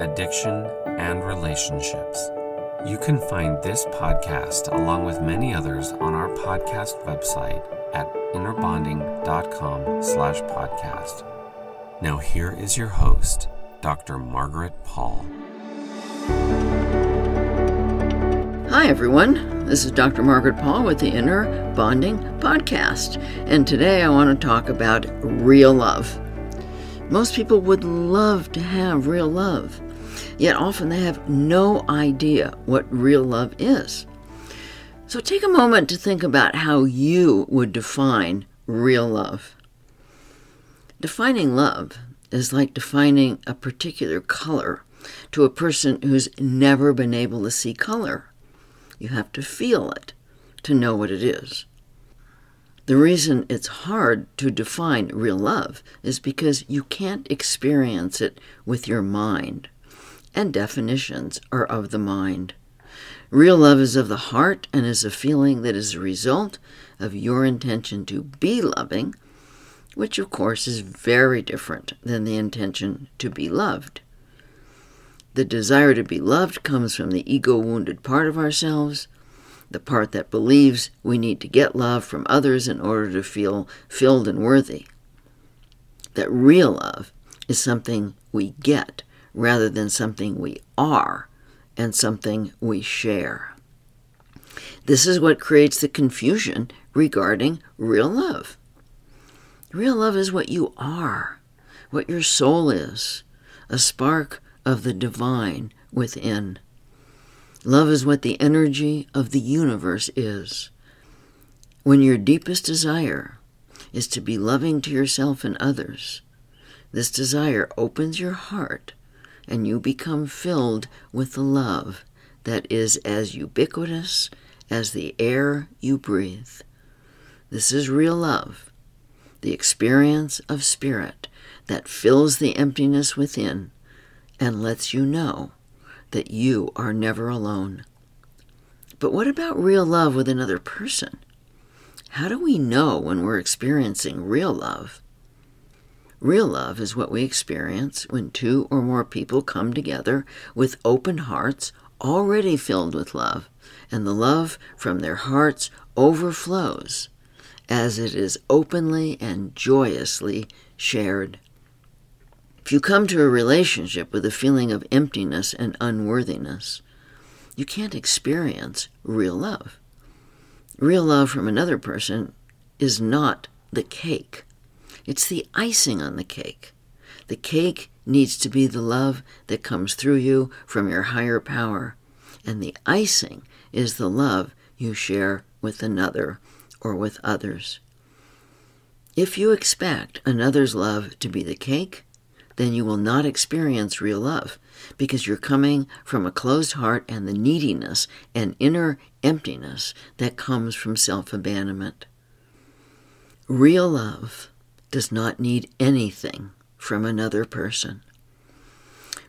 addiction, and relationships. You can find this podcast along with many others on our podcast website at innerbonding.com slash podcast. Now here is your host, Dr. Margaret Paul. Hi, everyone. This is Dr. Margaret Paul with the Inner Bonding Podcast, and today I want to talk about real love. Most people would love to have real love, yet often they have no idea what real love is. So take a moment to think about how you would define real love. Defining love is like defining a particular color to a person who's never been able to see color. You have to feel it to know what it is. The reason it's hard to define real love is because you can't experience it with your mind, and definitions are of the mind. Real love is of the heart and is a feeling that is a result of your intention to be loving, which of course is very different than the intention to be loved. The desire to be loved comes from the ego wounded part of ourselves, the part that believes we need to get love from others in order to feel filled and worthy. That real love is something we get rather than something we are and something we share. This is what creates the confusion regarding real love. Real love is what you are, what your soul is, a spark of the divine within. Love is what the energy of the universe is. When your deepest desire is to be loving to yourself and others, this desire opens your heart and you become filled with the love that is as ubiquitous as the air you breathe. This is real love, the experience of spirit that fills the emptiness within and lets you know that you are never alone. But what about real love with another person? How do we know when we're experiencing real love? Real love is what we experience when two or more people come together with open hearts already filled with love, and the love from their hearts overflows as it is openly and joyously shared. If you come to a relationship with a feeling of emptiness and unworthiness, you can't experience real love. Real love from another person is not the cake it's the icing on the cake. The cake needs to be the love that comes through you from your higher power, and the icing is the love you share with another or with others. If you expect another's love to be the cake, then you will not experience real love because you're coming from a closed heart and the neediness and inner emptiness that comes from self abandonment. Real love does not need anything from another person.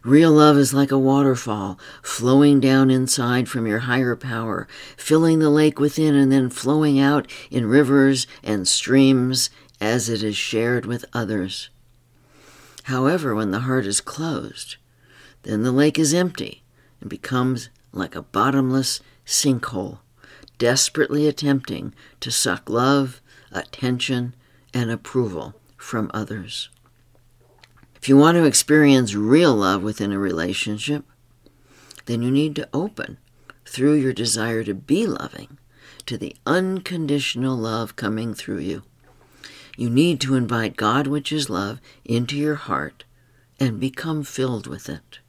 Real love is like a waterfall flowing down inside from your higher power, filling the lake within and then flowing out in rivers and streams as it is shared with others. However, when the heart is closed, then the lake is empty and becomes like a bottomless sinkhole, desperately attempting to suck love, attention, and approval from others. If you want to experience real love within a relationship, then you need to open through your desire to be loving to the unconditional love coming through you. You need to invite God, which is love, into your heart and become filled with it.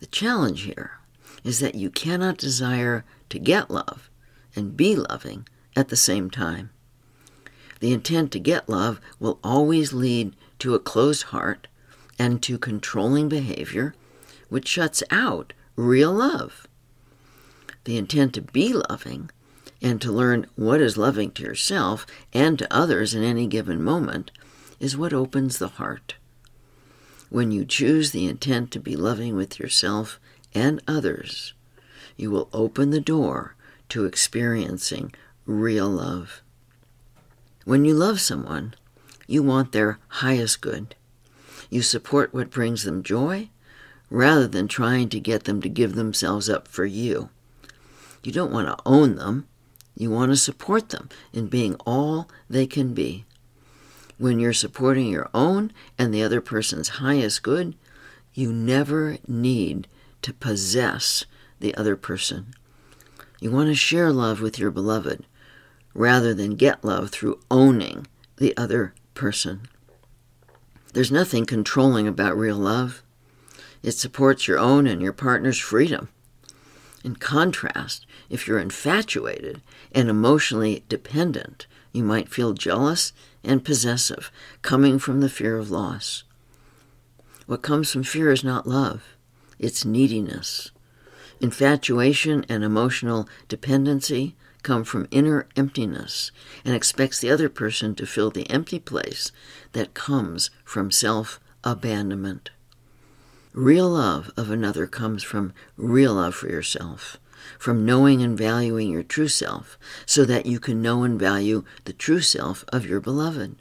The challenge here is that you cannot desire to get love and be loving at the same time. The intent to get love will always lead to a closed heart and to controlling behavior, which shuts out real love. The intent to be loving and to learn what is loving to yourself and to others in any given moment is what opens the heart. When you choose the intent to be loving with yourself and others, you will open the door to experiencing real love. When you love someone, you want their highest good. You support what brings them joy rather than trying to get them to give themselves up for you. You don't want to own them. You want to support them in being all they can be. When you're supporting your own and the other person's highest good, you never need to possess the other person. You want to share love with your beloved rather than get love through owning the other person. There's nothing controlling about real love. It supports your own and your partner's freedom. In contrast, if you're infatuated and emotionally dependent, you might feel jealous and possessive, coming from the fear of loss. What comes from fear is not love, it's neediness. Infatuation and emotional dependency come from inner emptiness and expects the other person to fill the empty place that comes from self abandonment. Real love of another comes from real love for yourself, from knowing and valuing your true self, so that you can know and value the true self of your beloved.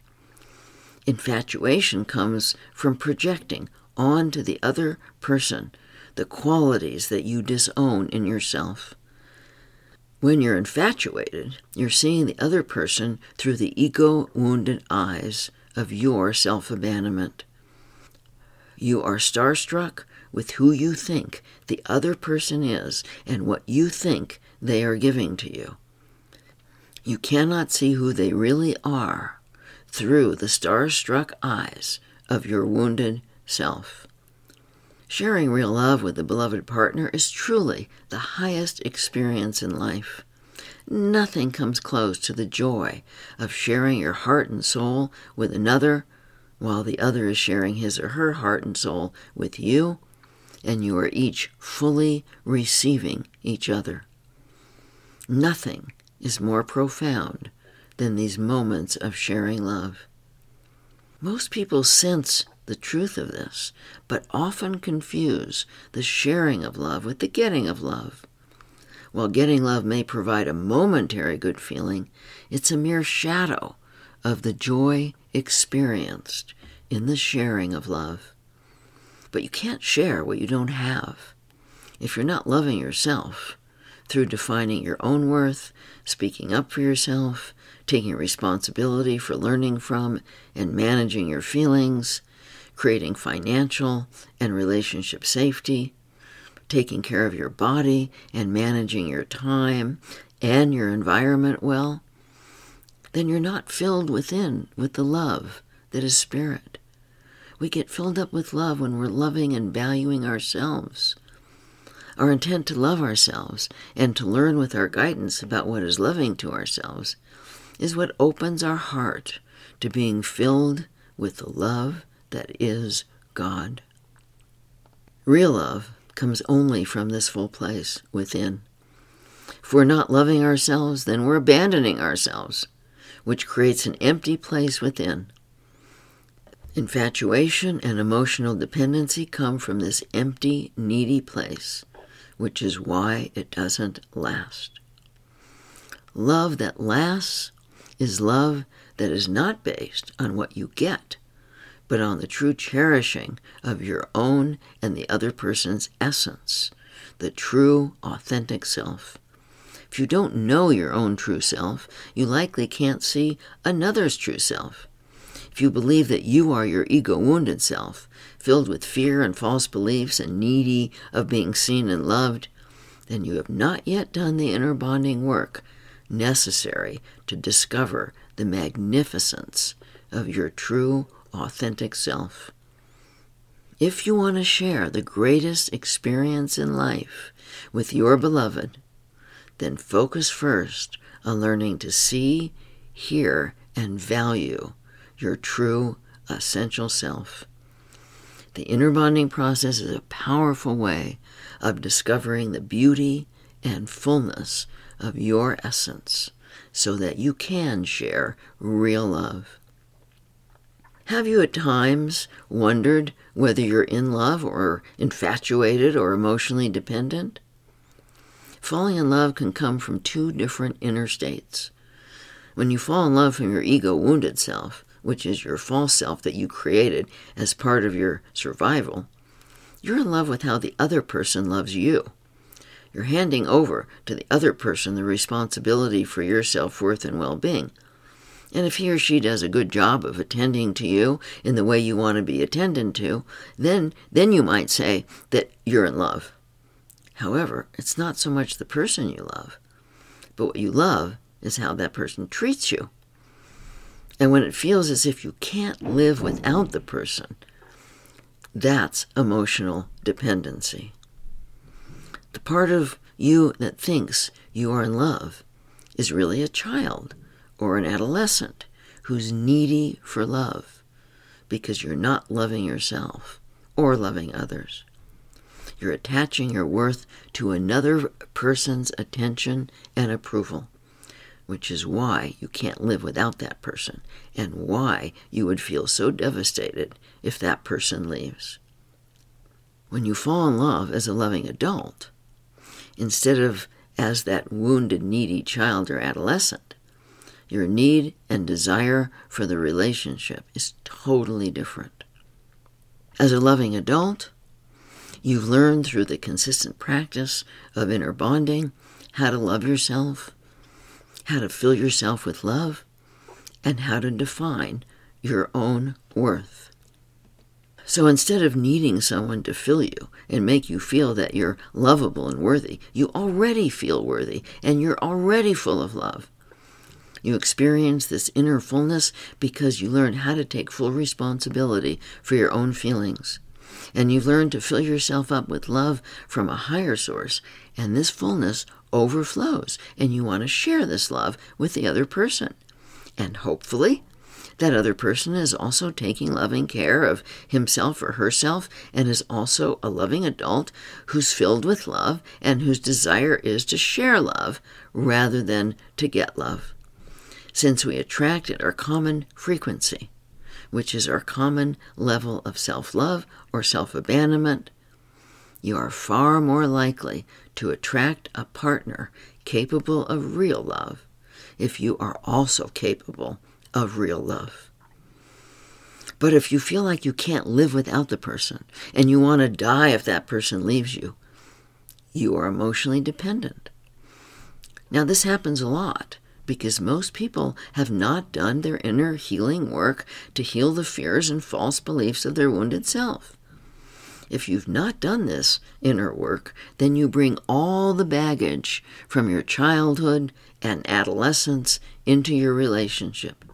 Infatuation comes from projecting onto the other person the qualities that you disown in yourself. When you're infatuated, you're seeing the other person through the ego wounded eyes of your self abandonment. You are starstruck with who you think the other person is and what you think they are giving to you. You cannot see who they really are through the starstruck eyes of your wounded self. Sharing real love with a beloved partner is truly the highest experience in life. Nothing comes close to the joy of sharing your heart and soul with another while the other is sharing his or her heart and soul with you, and you are each fully receiving each other. Nothing is more profound than these moments of sharing love. Most people sense the truth of this, but often confuse the sharing of love with the getting of love. While getting love may provide a momentary good feeling, it's a mere shadow of the joy experienced in the sharing of love. But you can't share what you don't have. If you're not loving yourself through defining your own worth, speaking up for yourself, taking responsibility for learning from and managing your feelings, creating financial and relationship safety, taking care of your body and managing your time and your environment well, then you're not filled within with the love that is spirit. We get filled up with love when we're loving and valuing ourselves. Our intent to love ourselves and to learn with our guidance about what is loving to ourselves is what opens our heart to being filled with the love that is God. Real love comes only from this full place within. If we're not loving ourselves, then we're abandoning ourselves which creates an empty place within. Infatuation and emotional dependency come from this empty, needy place, which is why it doesn't last. Love that lasts is love that is not based on what you get, but on the true cherishing of your own and the other person's essence, the true, authentic self. If you don't know your own true self, you likely can't see another's true self. If you believe that you are your ego wounded self, filled with fear and false beliefs and needy of being seen and loved, then you have not yet done the inner bonding work necessary to discover the magnificence of your true, authentic self. If you want to share the greatest experience in life with your beloved, then focus first on learning to see, hear, and value your true, essential self. The inner bonding process is a powerful way of discovering the beauty and fullness of your essence so that you can share real love. Have you at times wondered whether you're in love or infatuated or emotionally dependent? Falling in love can come from two different inner states. When you fall in love from your ego wounded self, which is your false self that you created as part of your survival, you're in love with how the other person loves you. You're handing over to the other person the responsibility for your self worth and well being. And if he or she does a good job of attending to you in the way you want to be attended to, then, then you might say that you're in love. However, it's not so much the person you love, but what you love is how that person treats you. And when it feels as if you can't live without the person, that's emotional dependency. The part of you that thinks you are in love is really a child or an adolescent who's needy for love because you're not loving yourself or loving others. You're attaching your worth to another person's attention and approval which is why you can't live without that person and why you would feel so devastated if that person leaves. When you fall in love as a loving adult, instead of as that wounded, needy child or adolescent, your need and desire for the relationship is totally different. As a loving adult, you've learned through the consistent practice of inner bonding how to love yourself how to fill yourself with love, and how to define your own worth. So instead of needing someone to fill you and make you feel that you're lovable and worthy, you already feel worthy and you're already full of love. You experience this inner fullness because you learn how to take full responsibility for your own feelings. And you've learned to fill yourself up with love from a higher source, and this fullness overflows, and you want to share this love with the other person. And hopefully, that other person is also taking loving care of himself or herself and is also a loving adult who's filled with love and whose desire is to share love rather than to get love. Since we attract at our common frequency, which is our common level of self love or self abandonment, you are far more likely to attract a partner capable of real love if you are also capable of real love. But if you feel like you can't live without the person and you want to die if that person leaves you, you are emotionally dependent. Now, this happens a lot because most people have not done their inner healing work to heal the fears and false beliefs of their wounded self. If you've not done this inner work, then you bring all the baggage from your childhood and adolescence into your relationship.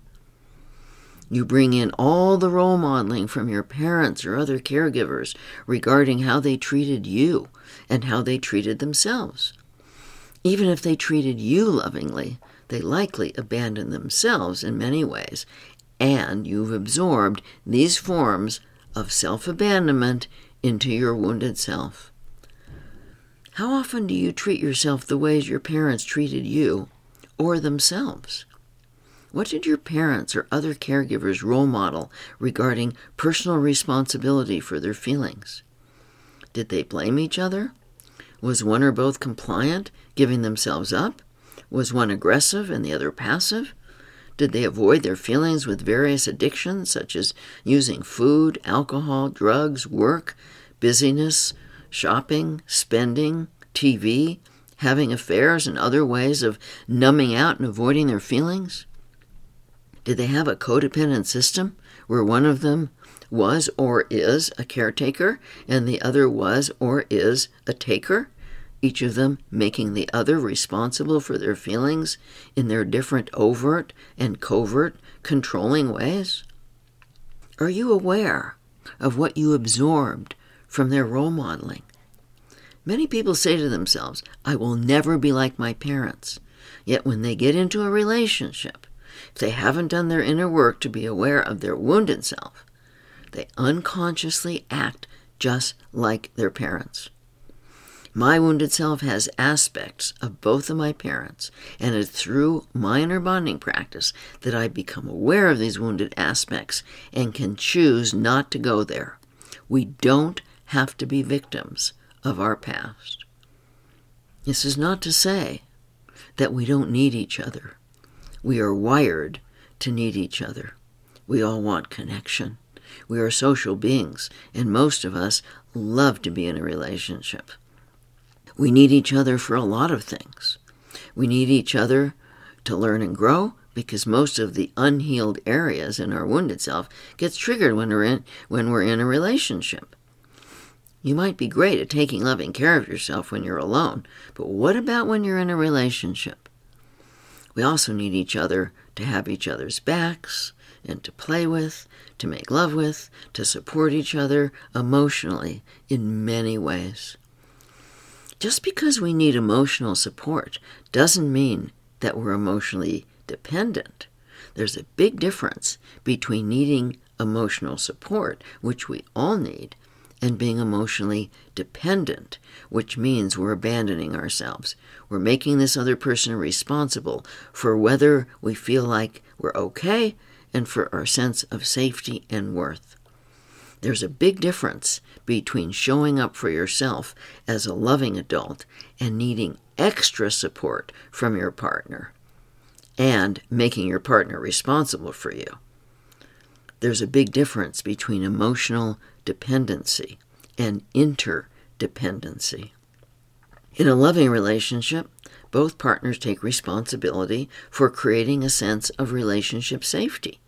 You bring in all the role modeling from your parents or other caregivers regarding how they treated you and how they treated themselves. Even if they treated you lovingly, they likely abandoned themselves in many ways, and you've absorbed these forms of self abandonment into your wounded self. How often do you treat yourself the ways your parents treated you or themselves? What did your parents or other caregivers role model regarding personal responsibility for their feelings? Did they blame each other? Was one or both compliant, giving themselves up? Was one aggressive and the other passive? Did they avoid their feelings with various addictions, such as using food, alcohol, drugs, work, busyness, shopping, spending, TV, having affairs, and other ways of numbing out and avoiding their feelings? Did they have a codependent system where one of them was or is a caretaker and the other was or is a taker? Each of them making the other responsible for their feelings in their different overt and covert controlling ways? Are you aware of what you absorbed from their role modeling? Many people say to themselves, I will never be like my parents. Yet when they get into a relationship, if they haven't done their inner work to be aware of their wounded self, they unconsciously act just like their parents. My wounded self has aspects of both of my parents, and it's through my inner bonding practice that I become aware of these wounded aspects and can choose not to go there. We don't have to be victims of our past. This is not to say that we don't need each other. We are wired to need each other. We all want connection. We are social beings, and most of us love to be in a relationship. We need each other for a lot of things. We need each other to learn and grow because most of the unhealed areas in our wounded self gets triggered when we're in when we're in a relationship. You might be great at taking loving care of yourself when you're alone, but what about when you're in a relationship? We also need each other to have each other's backs and to play with, to make love with, to support each other emotionally in many ways. Just because we need emotional support doesn't mean that we're emotionally dependent. There's a big difference between needing emotional support, which we all need, and being emotionally dependent, which means we're abandoning ourselves. We're making this other person responsible for whether we feel like we're okay and for our sense of safety and worth. There's a big difference between showing up for yourself as a loving adult and needing extra support from your partner and making your partner responsible for you. There's a big difference between emotional dependency and interdependency. In a loving relationship, both partners take responsibility for creating a sense of relationship safety.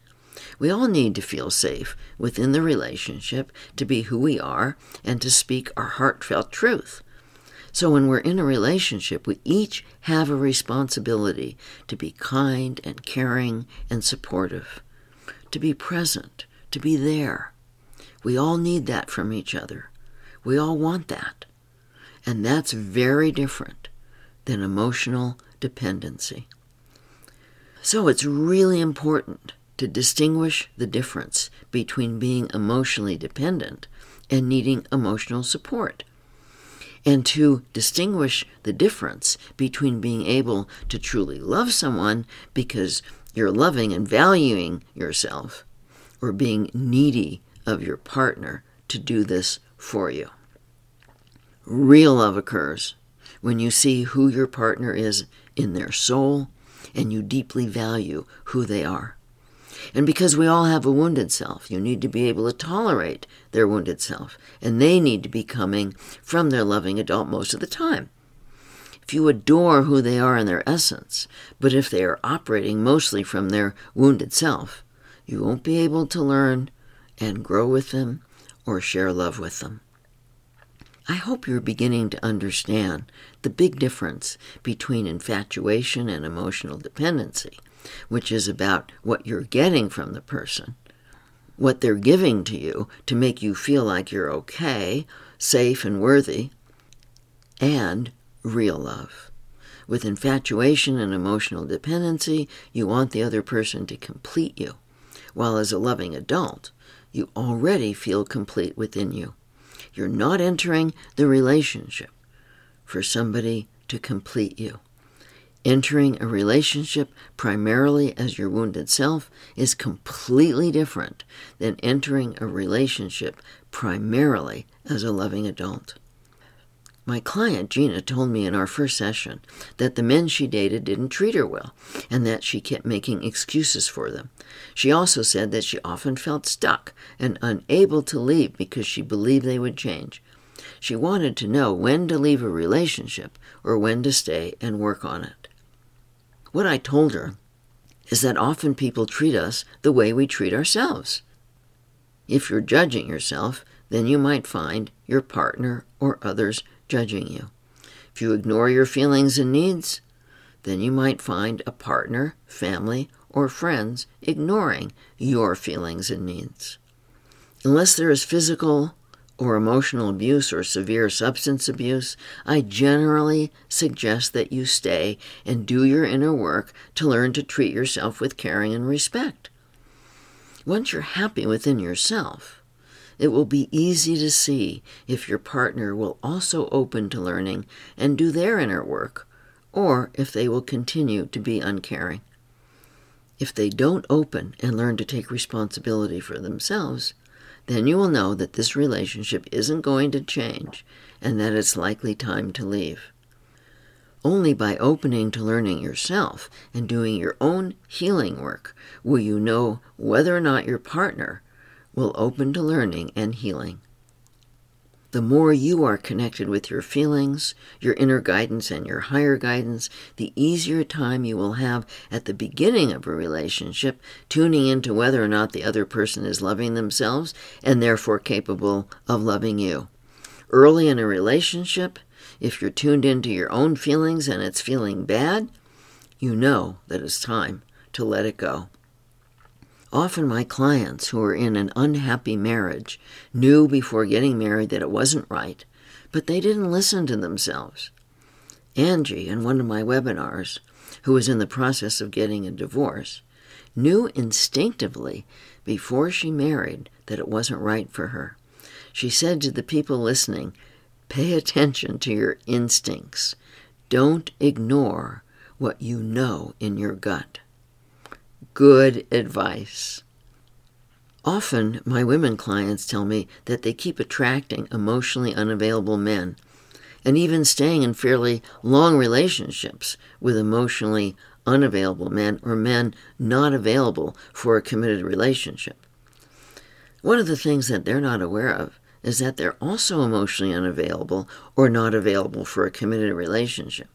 We all need to feel safe within the relationship to be who we are and to speak our heartfelt truth. So, when we're in a relationship, we each have a responsibility to be kind and caring and supportive, to be present, to be there. We all need that from each other. We all want that. And that's very different than emotional dependency. So, it's really important to distinguish the difference between being emotionally dependent and needing emotional support, and to distinguish the difference between being able to truly love someone because you're loving and valuing yourself, or being needy of your partner to do this for you. Real love occurs when you see who your partner is in their soul and you deeply value who they are. And because we all have a wounded self, you need to be able to tolerate their wounded self. And they need to be coming from their loving adult most of the time. If you adore who they are in their essence, but if they are operating mostly from their wounded self, you won't be able to learn and grow with them or share love with them. I hope you're beginning to understand the big difference between infatuation and emotional dependency which is about what you're getting from the person, what they're giving to you to make you feel like you're okay, safe, and worthy, and real love. With infatuation and emotional dependency, you want the other person to complete you, while as a loving adult, you already feel complete within you. You're not entering the relationship for somebody to complete you. Entering a relationship primarily as your wounded self is completely different than entering a relationship primarily as a loving adult. My client, Gina, told me in our first session that the men she dated didn't treat her well and that she kept making excuses for them. She also said that she often felt stuck and unable to leave because she believed they would change. She wanted to know when to leave a relationship or when to stay and work on it. What I told her is that often people treat us the way we treat ourselves. If you're judging yourself, then you might find your partner or others judging you. If you ignore your feelings and needs, then you might find a partner, family, or friends ignoring your feelings and needs. Unless there is physical or emotional abuse or severe substance abuse, I generally suggest that you stay and do your inner work to learn to treat yourself with caring and respect. Once you're happy within yourself, it will be easy to see if your partner will also open to learning and do their inner work, or if they will continue to be uncaring. If they don't open and learn to take responsibility for themselves, then you will know that this relationship isn't going to change and that it's likely time to leave. Only by opening to learning yourself and doing your own healing work will you know whether or not your partner will open to learning and healing. The more you are connected with your feelings, your inner guidance, and your higher guidance, the easier time you will have at the beginning of a relationship tuning into whether or not the other person is loving themselves and therefore capable of loving you. Early in a relationship, if you're tuned into your own feelings and it's feeling bad, you know that it's time to let it go. Often, my clients who were in an unhappy marriage knew before getting married that it wasn't right, but they didn't listen to themselves. Angie, in one of my webinars, who was in the process of getting a divorce, knew instinctively before she married that it wasn't right for her. She said to the people listening, Pay attention to your instincts. Don't ignore what you know in your gut good advice. Often, my women clients tell me that they keep attracting emotionally unavailable men and even staying in fairly long relationships with emotionally unavailable men or men not available for a committed relationship. One of the things that they're not aware of is that they're also emotionally unavailable or not available for a committed relationship.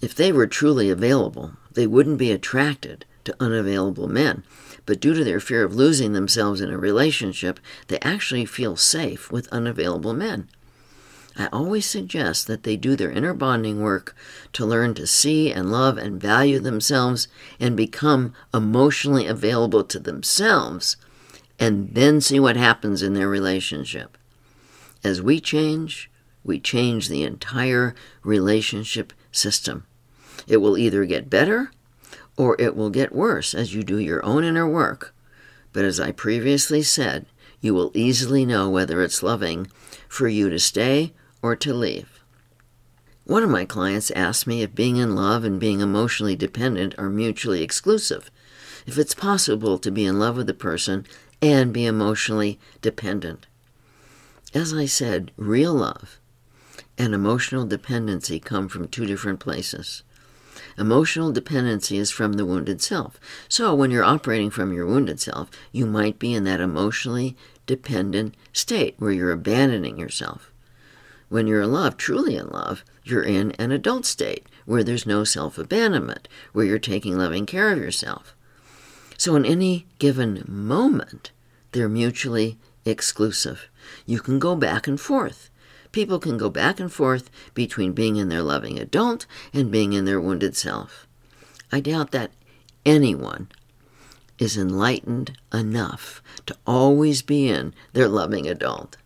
If they were truly available, they wouldn't be attracted to unavailable men. But due to their fear of losing themselves in a relationship, they actually feel safe with unavailable men. I always suggest that they do their inner bonding work to learn to see and love and value themselves and become emotionally available to themselves, and then see what happens in their relationship. As we change, we change the entire relationship system. It will either get better or it will get worse as you do your own inner work. But as I previously said, you will easily know whether it's loving for you to stay or to leave. One of my clients asked me if being in love and being emotionally dependent are mutually exclusive, if it's possible to be in love with a person and be emotionally dependent. As I said, real love and emotional dependency come from two different places. Emotional dependency is from the wounded self. So when you're operating from your wounded self, you might be in that emotionally dependent state where you're abandoning yourself. When you're in love, truly in love, you're in an adult state where there's no self abandonment, where you're taking loving care of yourself. So, in any given moment, they're mutually exclusive. You can go back and forth people can go back and forth between being in their loving adult and being in their wounded self. I doubt that anyone is enlightened enough to always be in their loving adult.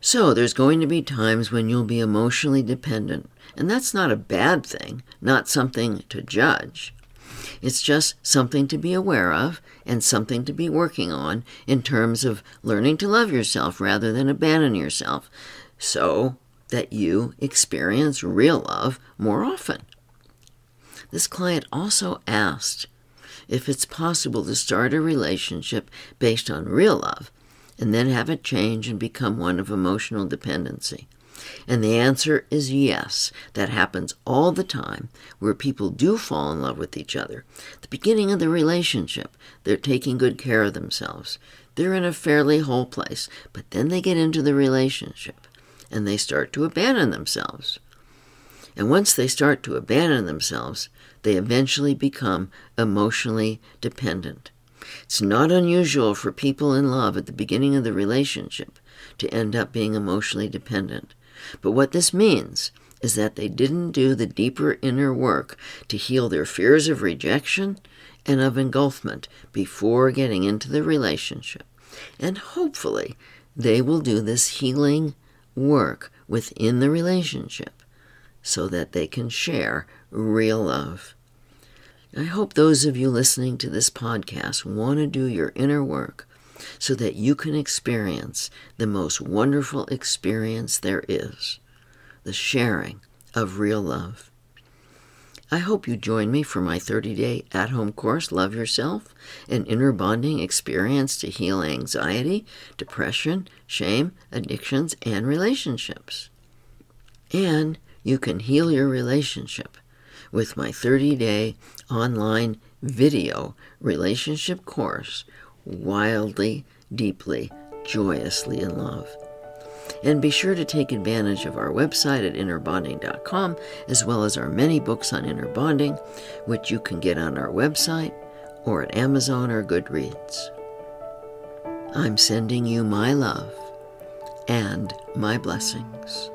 So, there's going to be times when you'll be emotionally dependent, and that's not a bad thing, not something to judge. It's just something to be aware of and something to be working on in terms of learning to love yourself rather than abandon yourself so that you experience real love more often. This client also asked if it's possible to start a relationship based on real love and then have it change and become one of emotional dependency. And the answer is yes. That happens all the time where people do fall in love with each other. The beginning of the relationship, they're taking good care of themselves. They're in a fairly whole place, but then they get into the relationship and they start to abandon themselves. And once they start to abandon themselves, they eventually become emotionally dependent. It's not unusual for people in love at the beginning of the relationship to end up being emotionally dependent. But what this means is that they didn't do the deeper inner work to heal their fears of rejection and of engulfment before getting into the relationship. And hopefully, they will do this healing work within the relationship so that they can share real love. I hope those of you listening to this podcast want to do your inner work so that you can experience the most wonderful experience there is the sharing of real love. I hope you join me for my 30 day at home course, Love Yourself, an inner bonding experience to heal anxiety, depression, shame, addictions, and relationships. And you can heal your relationship with my 30 day online video relationship course, Wildly, Deeply, Joyously in Love. And be sure to take advantage of our website at innerbonding.com, as well as our many books on inner bonding, which you can get on our website or at Amazon or Goodreads. I'm sending you my love and my blessings.